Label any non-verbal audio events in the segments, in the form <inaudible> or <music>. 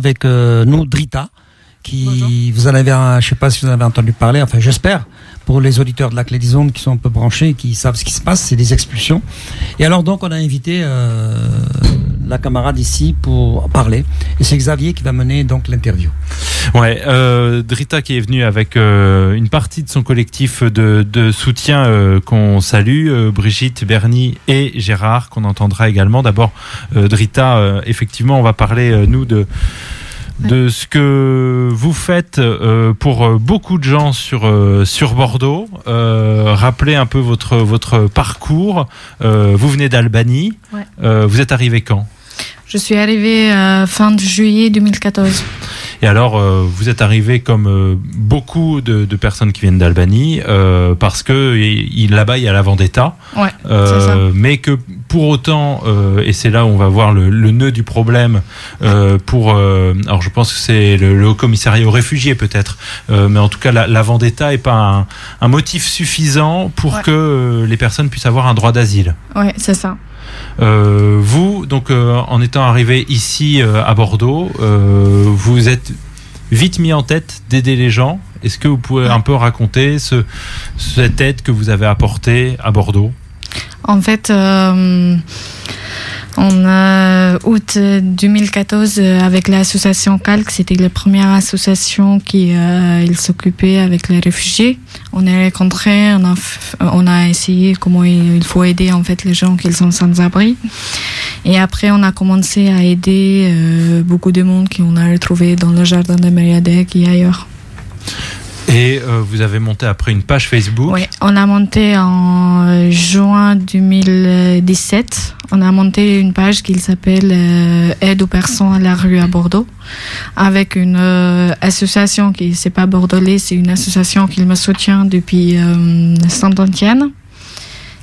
avec euh, nous Drita, qui vous en avez, un- je sais pas si vous en avez entendu parler, enfin j'espère, pour les auditeurs de la Clé des Ondes qui sont un peu branchés, qui savent ce qui se passe, c'est des expulsions. Et alors donc on a invité euh, la camarade ici pour parler, et c'est Xavier qui va mener donc l'interview. Ouais, euh, Drita qui est venue avec euh, une partie de son collectif de, de soutien euh, qu'on salue, euh, Brigitte, Bernie et Gérard qu'on entendra également. D'abord, euh, Drita, euh, effectivement, on va parler euh, nous de de ce que vous faites euh, pour euh, beaucoup de gens sur euh, sur Bordeaux. Euh, rappelez un peu votre votre parcours. Euh, vous venez d'Albanie. Ouais. Euh, vous êtes arrivé quand? Je suis arrivée euh, fin de juillet 2014. Et alors, euh, vous êtes arrivé comme euh, beaucoup de, de personnes qui viennent d'Albanie, euh, parce que là-bas, il y a la Vendetta. Ouais, Euh, ça. mais que pour autant, euh, et c'est là où on va voir le, le nœud du problème, euh, pour, euh, alors je pense que c'est le, le Commissariat aux réfugiés peut-être, euh, mais en tout cas, la, la Vendetta est pas un, un motif suffisant pour Ouais. que les personnes puissent avoir un droit d'asile. Ouais, c'est ça. Euh, vous, donc, euh, en étant arrivé ici euh, à Bordeaux, vous êtes vite mis en tête d'aider les gens. Est-ce que vous pouvez un peu raconter ce, cette aide que vous avez apportée à Bordeaux? En fait, en euh, août 2014, euh, avec l'association Calc, c'était la première association qui euh, s'occupait avec les réfugiés. On a rencontré, on a, on a essayé comment il faut aider en fait les gens qui sont sans abri. Et après, on a commencé à aider euh, beaucoup de monde qu'on a retrouvé dans le jardin de Mériadec et ailleurs. Et euh, vous avez monté après une page Facebook. Oui, on a monté en euh, juin 2017. On a monté une page qui s'appelle euh, Aide aux personnes à la rue à Bordeaux, avec une association qui c'est pas bordelais, c'est une association qui me soutient depuis Saint-Antienne.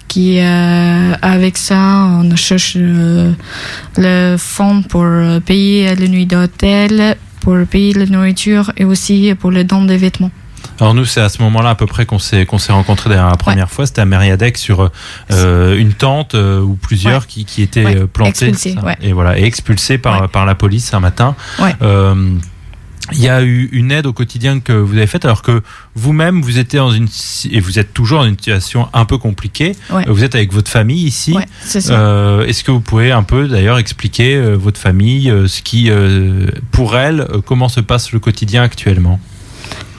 Qui avec ça, on cherche le fonds pour payer les nuits d'hôtel, pour payer la nourriture et aussi pour le don des vêtements. Alors nous, c'est à ce moment-là à peu près qu'on s'est qu'on s'est rencontrés la première fois. C'était à Mériadec sur euh, une tente euh, ou plusieurs Ouais. qui, qui étaient Ouais, euh, plantées. expulsées. Et voilà, et expulsés par la police un matin. Ouais. Euh, il y a eu une aide au quotidien que vous avez faite, alors que vous-même, vous étiez dans une et vous êtes toujours dans une situation un peu compliquée. Ouais. Vous êtes avec votre famille ici. Ouais. Euh, Est-ce que vous pouvez un peu d'ailleurs expliquer euh, votre famille, euh, ce qui, pour elle, comment se passe le quotidien actuellement?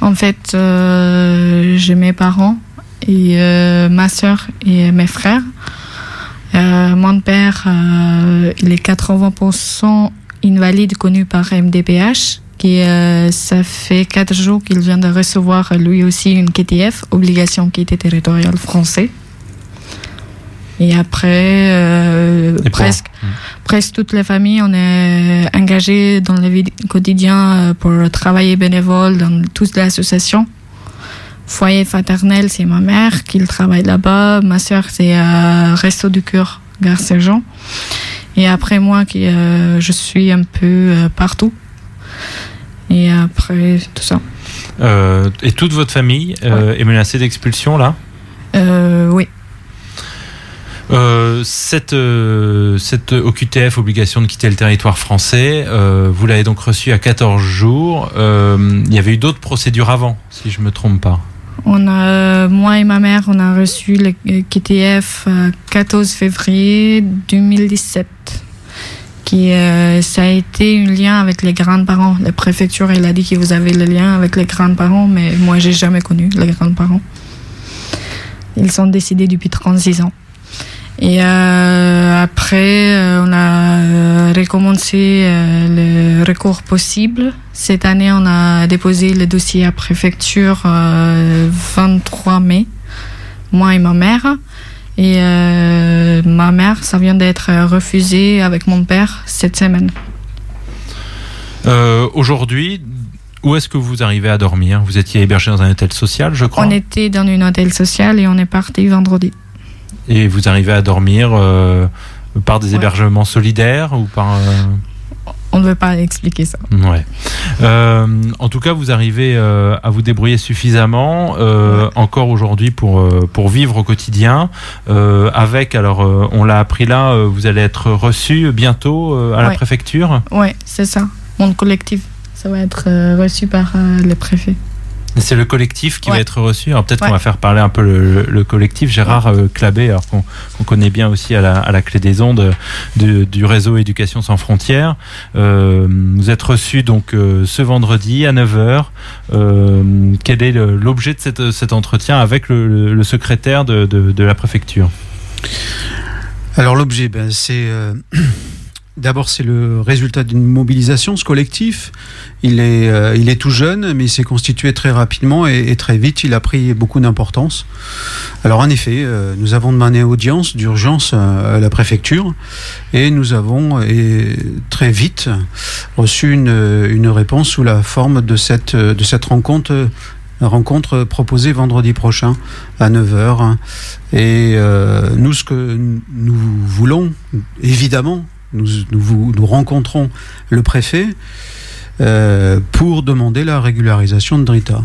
En fait, euh, j'ai mes parents et euh, ma soeur et mes frères. Euh, mon père, euh, il est 80% invalide connu par MDPH. Qui, euh, ça fait quatre jours qu'il vient de recevoir lui aussi une KTF, obligation quitter territoriale français. Et après, euh, Et pour- presque, presque toute la famille, on est engagé dans la vie quotidienne pour travailler bénévole dans toute l'association. Foyer fraternel, c'est ma mère qui travaille là-bas. Ma soeur, c'est euh, Resto du Cœur, Gare Saint-Jean. Et après moi, qui, euh, je suis un peu euh, partout. Et après, tout ça. Euh, Et toute votre famille euh, est menacée d'expulsion là? Euh, oui. Euh, cette, euh, OQTF, obligation de quitter le territoire français, euh, vous l'avez donc reçue à 14 jours. Euh, il y avait eu d'autres procédures avant, si je me trompe pas. On a, moi et ma mère, on a reçu le euh, 14 février 2017. Qui, ça a été un lien avec les grands-parents. La préfecture, elle a dit que vous avez le lien avec les grands-parents, mais moi, j'ai jamais connu les grands-parents. Ils sont décédés depuis 36 ans. Et euh, après, euh, on a euh, recommencé le recours possible. Cette année, on a déposé le dossier à préfecture euh, 23 mai, moi et ma mère. Et euh, ma mère, ça vient d'être refusé avec mon père cette semaine. Aujourd'hui, où est-ce que vous arrivez à dormir? Vous étiez hébergé dans un hôtel social, je crois? On était dans une hôtel social et on est parti vendredi. Et vous arrivez à dormir euh, par des Ouais. hébergements solidaires ou par. euh, On ne veut pas expliquer ça. Ouais. Euh, en tout cas, vous arrivez euh, à vous débrouiller suffisamment euh, Ouais. encore aujourd'hui pour pour vivre au quotidien. Avec, alors, on l'a appris là, vous allez être reçu bientôt à la préfecture. Ouais, c'est ça. mon collectif. Ça va être reçu par le préfet. C'est le collectif qui va être reçu. Alors peut-être qu'on va faire parler un peu le, collectif. Gérard euh, Clabé, alors qu'on connaît bien aussi à la, clé des ondes du réseau Éducation sans frontières. Euh, vous êtes reçu donc euh, ce vendredi à 9h. quel est l'objet de cet entretien avec le, secrétaire de, la préfecture? Alors l'objet, ben, c'est D'abord, c'est le résultat d'une mobilisation, ce collectif. Il est, euh, il est tout jeune, mais il s'est constitué très rapidement et, très vite. Il a pris beaucoup d'importance. Alors, en effet, euh, nous avons demandé audience d'urgence à la préfecture et nous avons et, très vite reçu une, une, réponse sous la forme de cette, de cette rencontre rencontre proposée vendredi prochain à 9h. Et euh, nous, ce que nous voulons, évidemment, nous, nous, rencontrons le préfet euh, pour demander la régularisation de Drita.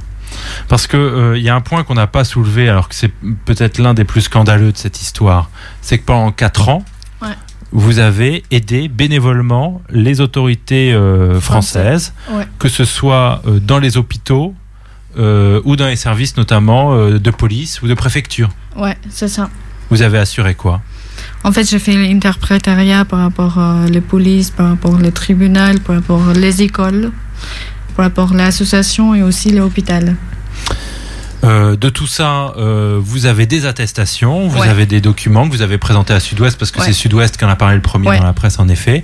Parce qu'il euh, il y a un point qu'on n'a pas soulevé, alors que c'est peut-être l'un des plus scandaleux de cette histoire, c'est que pendant 4 ans, vous avez aidé bénévolement les autorités euh, françaises, que ce soit dans les hôpitaux ou dans les services notamment de police ou de préfecture. Ouais, c'est ça. Vous avez assuré quoi? En fait, j'ai fait l'interprétariat par rapport aux polices, par rapport au tribunal, par rapport aux écoles, par rapport à l'association et aussi l'hôpital. Euh, de tout ça, euh, vous avez des attestations, vous avez des documents que vous avez présentés à Sud-Ouest, parce que c'est Sud-Ouest qui en a parlé le premier dans la presse, en effet.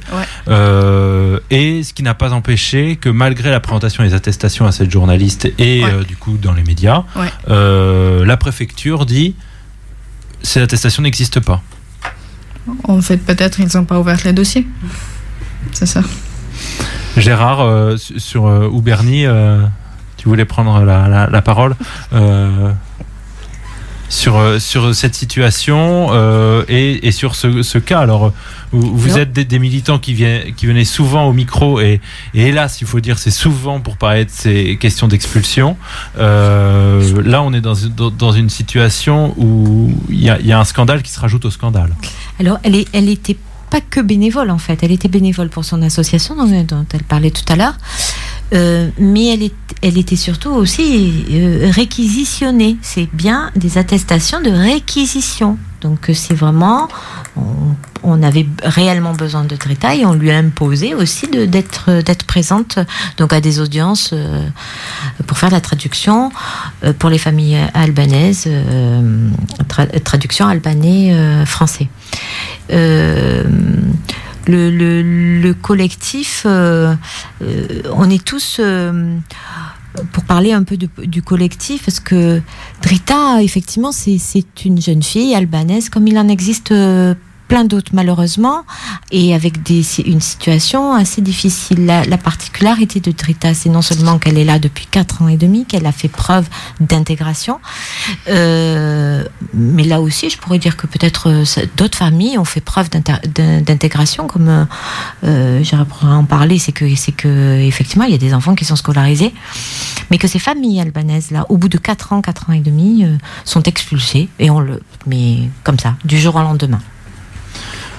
Euh, et ce qui n'a pas empêché que, malgré la présentation des attestations à cette journaliste et du coup dans les médias, la préfecture dit ces attestations n'existent pas. En fait, peut-être ils n'ont pas ouvert les dossiers. C'est ça. Gérard, euh, sur euh, euh, tu voulais prendre la, parole sur, sur cette situation et, sur ce, cas. Alors, vous, êtes des, militants qui, viennent, qui venaient souvent au micro et, hélas, il faut dire, c'est souvent pour parler de ces questions d'expulsion. là, on est dans, dans, une situation où il y, y, a un scandale qui se rajoute au scandale. Alors, elle, est, elle était pas que bénévole en fait. Elle était bénévole pour son association dont, elle parlait tout à l'heure, euh, mais elle, était surtout aussi euh, réquisitionnée. C'est bien des attestations de réquisition. Donc euh, c'est vraiment, on, avait réellement besoin de Trita et on lui a imposé aussi d'être présente donc à des audiences pour faire la traduction pour les familles albanaises, traduction albanais français. Le, le, collectif, on est tous pour parler un peu du collectif, parce que Drita, effectivement, c'est une jeune fille albanaise, comme il en existe euh, plein d'autres malheureusement, et avec une situation assez difficile. La, particularité de Trita, c'est non seulement qu'elle est là depuis 4 ans et demi, qu'elle a fait preuve d'intégration, euh, mais là aussi, je pourrais dire que peut-être euh, d'autres familles ont fait preuve d'intégration, comme euh, j'aimerais en parler, c'est que, que effectivement, il y a des enfants qui sont scolarisés, mais que ces familles albanaises là, au bout de 4 ans, 4 ans et demi, euh, sont expulsées, et on le, mais comme ça, du jour au lendemain.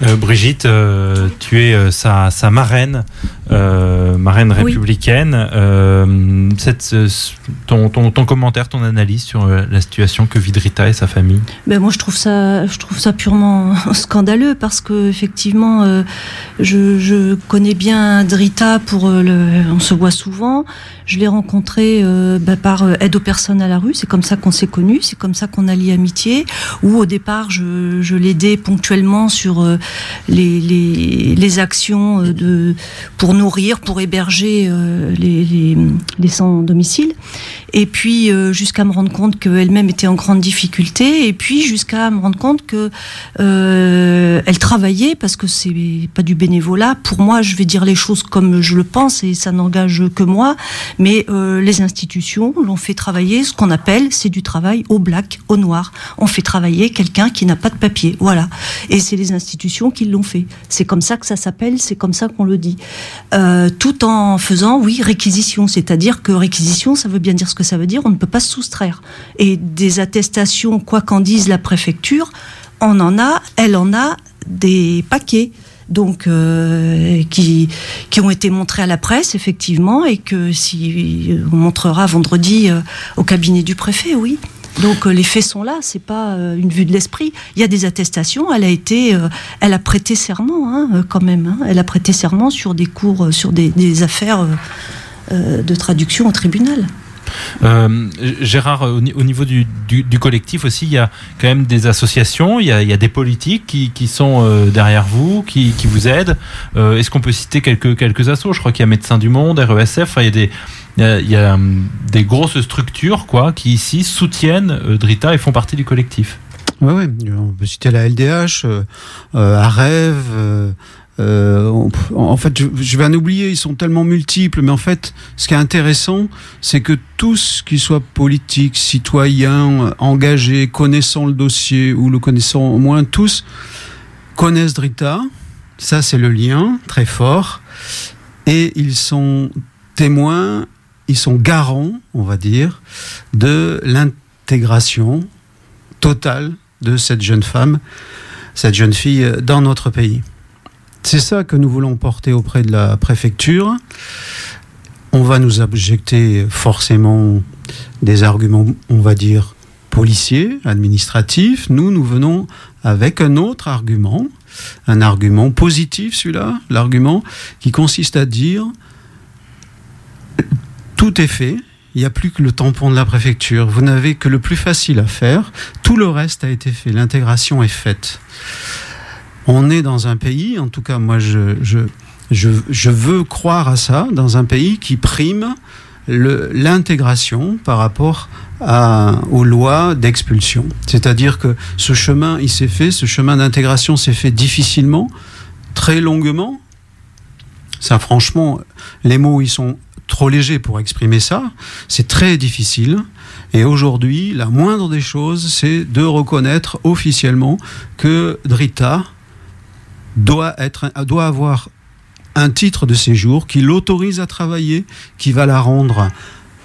Euh, Brigitte, euh, tu es euh, sa, marraine, marraine républicaine. Cette, ton, ton, ton, commentaire, ton analyse sur la situation que vit Rita et sa famille? Ben Moi, je trouve, ça, je trouve ça purement <laughs> scandaleux parce que effectivement, je, je, connais bien Drita pour le, on se voit souvent. Je l'ai rencontré ben, par aide aux personnes à la rue. C'est comme ça qu'on s'est connus. C'est comme ça qu'on a lié amitié. Ou au départ, je, je l'aidais ponctuellement sur les, les, les, actions euh, de, pour nourrir, pour héberger euh, les, les, les sans domicile. Et puis euh, jusqu'à me rendre compte qu'elle-même était en grande difficulté. Et puis jusqu'à me rendre compte que euh, elle travaillait parce que c'est pas du bénévolat. Pour moi, je vais dire les choses comme je le pense et ça n'engage que moi. Mais euh, les institutions l'ont fait travailler ce qu'on appelle c'est du travail au black, au noir. On fait travailler quelqu'un qui n'a pas de papier. Voilà. Et c'est les institutions qui l'ont fait. C'est comme ça que ça s'appelle. C'est comme ça qu'on le dit. Euh, tout en faisant oui réquisition, c'est-à-dire que réquisition, ça veut bien dire ce que ça veut dire on ne peut pas se soustraire. Et des attestations, quoi qu'en dise la préfecture, on en a, elle en a des paquets donc euh, qui qui ont été montrés à la presse effectivement et que si on montrera vendredi euh, au cabinet du préfet, oui. Donc euh, les faits sont là, c'est pas euh, une vue de l'esprit. Il y a des attestations. Elle a été, euh, elle a prêté serment hein, euh, quand même. hein. Elle a prêté serment sur des cours, euh, sur des, affaires euh, euh, de traduction au tribunal. Euh, Gérard, au, ni- au niveau du, collectif aussi, il y a quand même des associations, il y a, des politiques qui, sont euh, derrière vous, qui, vous aident. Euh, Est-ce qu'on peut citer quelques, quelques assos? Je crois qu'il y a Médecins du Monde, RESF, il y a hum, des grosses structures quoi, qui ici soutiennent Drita et font partie du collectif. Oui, oui. On peut citer la LDH, euh, Arev. Euh, en fait, je, vais en oublier, ils sont tellement multiples, mais en fait, ce qui est intéressant, c'est que tous, qu'ils soient politiques, citoyens, engagés, connaissant le dossier ou le connaissant au moins, tous connaissent Drita. Ça, c'est le lien très fort. Et ils sont témoins, ils sont garants, on va dire, de l'intégration totale de cette jeune femme, cette jeune fille dans notre pays. C'est ça que nous voulons porter auprès de la préfecture. On va nous objecter forcément des arguments, on va dire, policiers, administratifs. Nous, nous venons avec un autre argument, un argument positif celui-là, l'argument qui consiste à dire tout est fait, il n'y a plus que le tampon de la préfecture. Vous n'avez que le plus facile à faire. Tout le reste a été fait. L'intégration est faite. On est dans un pays, en tout cas, moi, je, je, je, je veux croire à ça, dans un pays qui prime l'intégration par rapport à, aux lois d'expulsion. C'est-à-dire que ce chemin, il s'est fait, ce chemin d'intégration s'est fait difficilement, très longuement. Ça, franchement, les mots, ils sont trop légers pour exprimer ça. C'est très difficile. Et aujourd'hui, la moindre des choses, c'est de reconnaître officiellement que Drita doit, avoir un titre de séjour qui l'autorise à travailler, qui va la rendre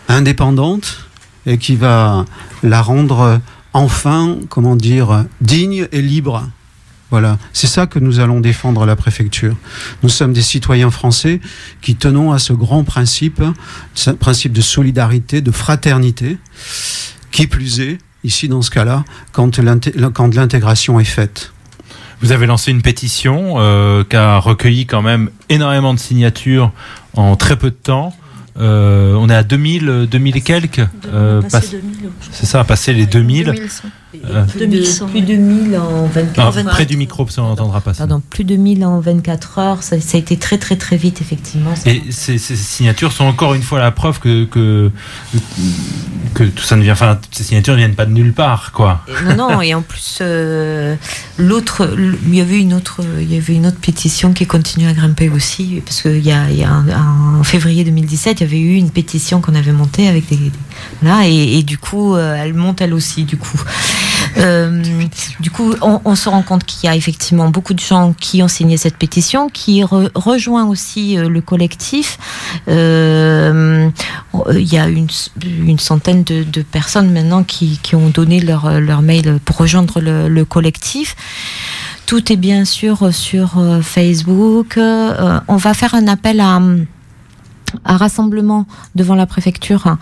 indépendante et qui va la rendre enfin, comment dire, digne et libre. Voilà, c'est ça que nous allons défendre à la préfecture. Nous sommes des citoyens français qui tenons à ce grand principe, ce principe de solidarité, de fraternité, qui plus est, ici dans ce cas-là, quand l'intégration est faite. Vous avez lancé une pétition euh, qui a recueilli quand même énormément de signatures en très peu de temps. Euh, on est à 2000, 2000 et quelques. euh, Passer passe- 2000. c'est ça, passer les 2000. 2100. Euh, Plus de, 2100, plus de 1000 en 24 Ah, heures. près du micro, parce qu'on n'entendra pas ça. Pardon, plus de 1000 en 24 heures. Ça, ça a été très, très, très vite, effectivement. Et ces, ces signatures sont encore une fois la preuve que, que, que tout ça ne vient, enfin, ces signatures ne viennent pas de nulle part, quoi. Non, non, et en plus, euh, l'autre, il y avait une autre, il y avait une autre pétition qui continue à grimper aussi, parce qu'il y a, il y a un- en février 2017, il y avait eu une pétition qu'on avait montée avec des, et, et du coup, euh, elle monte elle aussi, du coup. Euh, du coup, on, on se rend compte qu'il y a effectivement beaucoup de gens qui ont signé cette pétition, qui re- rejoint aussi euh, le collectif. Euh, il y a une, une centaine de, de personnes maintenant qui, qui ont donné leur, leur mail pour rejoindre le, le collectif. Tout est bien sûr sur euh, Facebook. Euh, on va faire un appel à un rassemblement devant la préfecture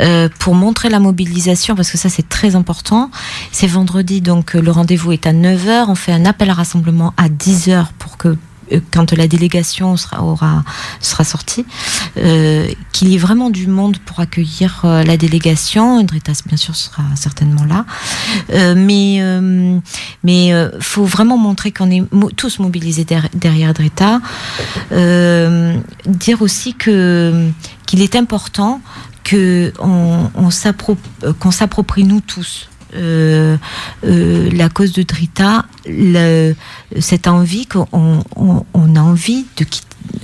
euh, pour montrer la mobilisation parce que ça c'est très important. C'est vendredi donc euh, le rendez-vous est à 9h. On fait un appel à rassemblement à 10h pour que quand la délégation sera, aura, sera sortie, euh, qu'il y ait vraiment du monde pour accueillir euh, la délégation. Dritas, bien sûr, sera certainement là. Euh, mais mais faut vraiment montrer qu'on est tous mobilisés der- derrière Drita. Dire aussi que qu'il est important qu'on s'approprie nous tous. Euh, euh, la cause de Drita, cette envie qu'on on, on a envie de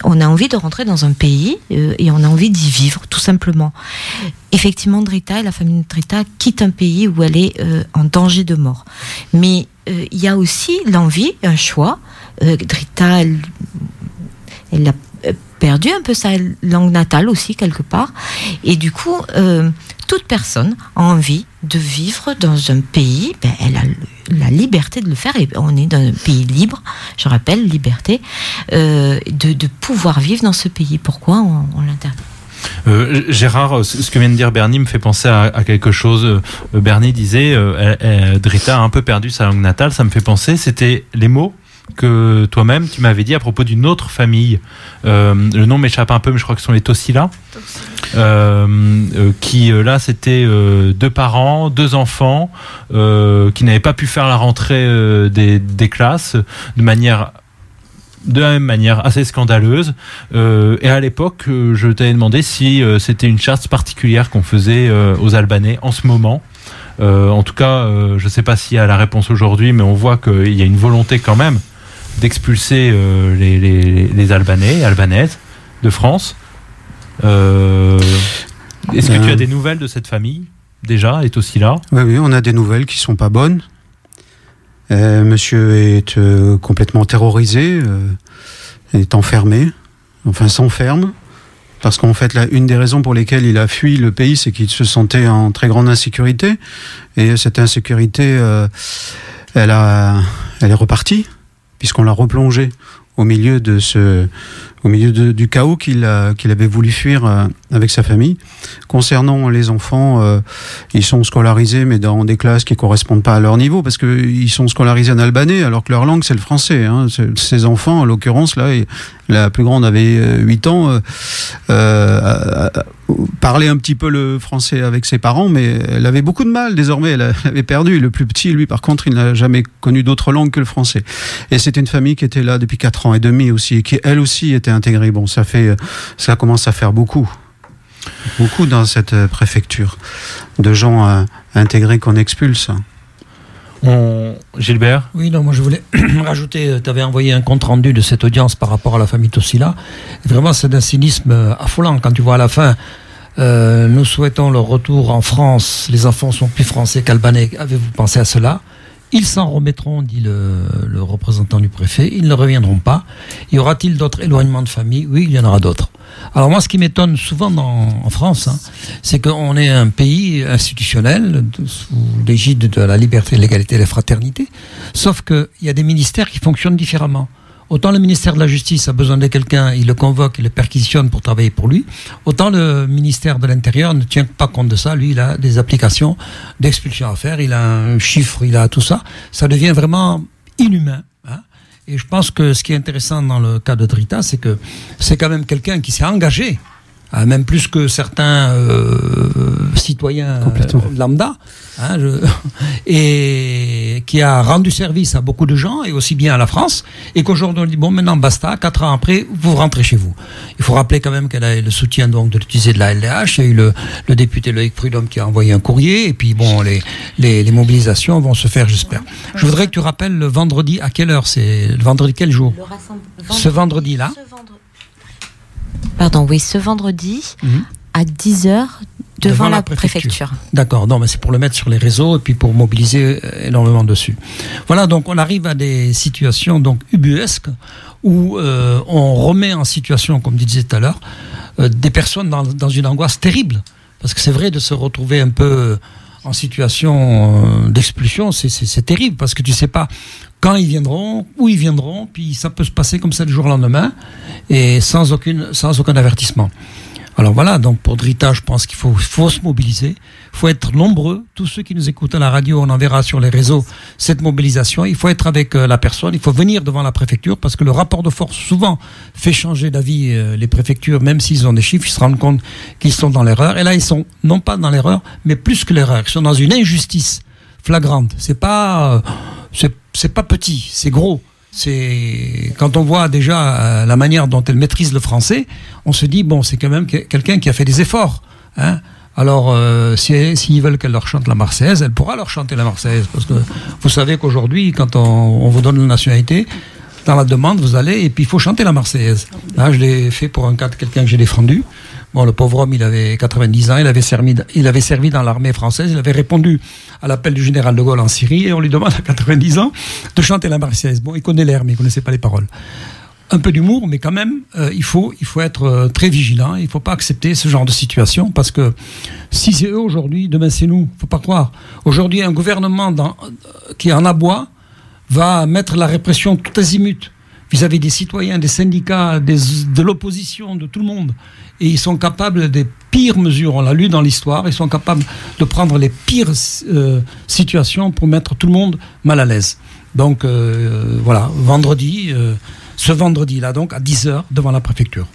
on a envie de rentrer dans un pays euh, et on a envie d'y vivre, tout simplement. Effectivement, Drita et la famille de Drita quittent un pays où elle est en danger de mort. Mais il y a aussi l'envie, un choix. Drita, elle, a perdu un peu sa langue natale aussi, quelque part. Et du coup, toute personne a envie de vivre dans un pays, ben, elle a la liberté de le faire, et on est dans un pays libre, je rappelle, liberté, euh, de, de, pouvoir vivre dans ce pays. Pourquoi on, on l'interdit? Euh, Gérard, ce que vient de dire Bernie me fait penser à, à quelque chose. Euh, Bernie disait, euh, Drita a un peu perdu sa langue natale, ça me fait penser, c'était les mots que toi-même tu m'avais dit à propos d'une autre famille. Euh, le nom m'échappe un peu, mais je crois que ce sont les Tossila. Euh, qui là c'était euh, deux parents, deux enfants euh, qui n'avaient pas pu faire la rentrée des, classes de manière de la même manière assez scandaleuse. et à l'époque, je t'avais demandé si c'était une chasse particulière qu'on faisait aux Albanais en ce moment. en tout cas, je ne sais pas s'il y a la réponse aujourd'hui, mais on voit qu'il y a une volonté quand même d'expulser euh, les, les, les, Albanais, Albanaises de France. Euh, Est-ce que tu as euh. des nouvelles de cette famille déjà Est aussi là? Oui, oui, on a des nouvelles qui sont pas bonnes. Euh, monsieur est complètement terrorisé, est enfermé, enfin s'enferme, parce qu'en fait, là, une des raisons pour lesquelles il a fui le pays, c'est qu'il se sentait en très grande insécurité, et cette insécurité, elle, a, elle est repartie puisqu'on l'a replongé au milieu de ce, au milieu du chaos qu'il qu'il avait voulu fuir euh, avec sa famille. Concernant les enfants, euh, ils sont scolarisés, mais dans des classes qui correspondent pas à leur niveau, parce qu'ils sont scolarisés en albanais, alors que leur langue, c'est le français. Hein. Ces enfants, en l'occurrence, la plus grande avait 8 euh, ans, euh, euh, parlait un petit peu le français avec ses parents, mais elle avait beaucoup de mal désormais, elle avait perdu. Le plus petit, lui, par contre, il n'a jamais connu d'autre langue que le français. Et c'est une famille qui était là depuis 4 ans et demi aussi, qui, elle aussi, était intégrée. Bon, ça fait, ça commence à faire beaucoup beaucoup dans cette euh, préfecture de gens euh, intégrés qu'on expulse. On... Gilbert? Oui, non, moi je voulais <clears throat> rajouter, euh, tu avais envoyé un compte rendu de cette audience par rapport à la famille Tossila. Vraiment, c'est d'un cynisme affolant quand tu vois à la fin. Euh, nous souhaitons leur retour en France. Les enfants sont plus français qu'albanais. Avez-vous pensé à cela? Ils s'en remettront, dit le, représentant du préfet. Ils ne reviendront pas. Y aura-t-il d'autres éloignements de famille? Oui, il y en aura d'autres. Alors moi, ce qui m'étonne souvent en France, hein, c'est qu'on est un pays institutionnel sous l'égide de la liberté, l'égalité et la fraternité, sauf qu'il y a des ministères qui fonctionnent différemment. Autant le ministère de la Justice a besoin de quelqu'un, il le convoque, il le perquisitionne pour travailler pour lui. Autant le ministère de l'Intérieur ne tient pas compte de ça. Lui, il a des applications d'expulsion à faire, il a un chiffre, il a tout ça. Ça devient vraiment inhumain. Hein Et je pense que ce qui est intéressant dans le cas de Drita, c'est que c'est quand même quelqu'un qui s'est engagé même plus que certains euh, citoyens euh, lambda, hein, je, <laughs> et qui a rendu service à beaucoup de gens et aussi bien à la France, et qu'aujourd'hui on dit bon maintenant basta, quatre ans après vous rentrez chez vous. Il faut rappeler quand même qu'elle a le soutien donc de l'utiliser de la LDH, il y a eu le, le député Loïc Prudhomme qui a envoyé un courrier, et puis bon les, les, les mobilisations vont se faire j'espère. Je voudrais que tu rappelles le vendredi à quelle heure c'est le vendredi quel jour? Ce vendredi là. Ce vendredi. Pardon, oui, ce vendredi mmh. à 10h devant, devant, la, préfecture. préfecture. D'accord, non, mais c'est pour le mettre sur les réseaux et puis pour mobiliser euh, énormément dessus. Voilà, donc on arrive à des situations donc ubuesques où euh, on remet en situation, comme disait tout à l'heure, euh, des personnes dans, dans, une angoisse terrible. Parce que c'est vrai de se retrouver un peu en situation d'expulsion, c'est terrible parce que tu sais pas quand ils viendront, où ils viendront, puis ça peut se passer comme ça du jour au lendemain et sans, aucune, sans aucun avertissement. Alors voilà, donc pour Drita, je pense qu'il faut, faut se mobiliser, il faut être nombreux. Tous ceux qui nous écoutent à la radio, on enverra sur les réseaux cette mobilisation. Il faut être avec euh, la personne, il faut venir devant la préfecture parce que le rapport de force souvent fait changer d'avis euh, les préfectures, même s'ils ont des chiffres, ils se rendent compte qu'ils sont dans l'erreur. Et là, ils sont non pas dans l'erreur, mais plus que l'erreur. Ils sont dans une injustice flagrante. C'est pas, euh, c'est pas petit, c'est gros c'est quand on voit déjà euh, la manière dont elle maîtrise le français, on se dit bon, c'est quand même quelqu'un qui a fait des efforts. Hein alors, euh, s'ils si, si veulent qu'elle leur chante la Marseillaise, elle pourra leur chanter la Marseillaise. Parce que vous savez qu'aujourd'hui, quand on, vous donne la nationalité, dans la demande, vous allez et puis il faut chanter la Marseillaise. Là, je l'ai fait pour un cas de quelqu'un que j'ai défendu. Bon, le pauvre homme, il avait 90 ans, il avait servi, il avait servi dans l'armée française, il avait répondu à l'appel du général de Gaulle en Syrie, et on lui demande à 90 ans de chanter la Marseillaise. Bon, il connaît l'air, mais il ne connaissait pas les paroles. un peu d'humour, mais quand même, euh, il, faut, être euh, très vigilant. Il ne faut pas accepter ce genre de situation parce que si c'est eux aujourd'hui, demain c'est nous. Il faut pas croire. Aujourd'hui, un gouvernement euh, qui est en aboie va mettre la répression tout azimut vis-à-vis des citoyens, des syndicats, de l'opposition, de tout le monde. Et ils sont capables des pires mesures. On l'a lu dans l'histoire. Ils sont capables de prendre les pires euh, situations pour mettre tout le monde mal à l'aise. Donc euh, voilà, vendredi, euh, ce vendredi-là, donc à 10h devant la préfecture.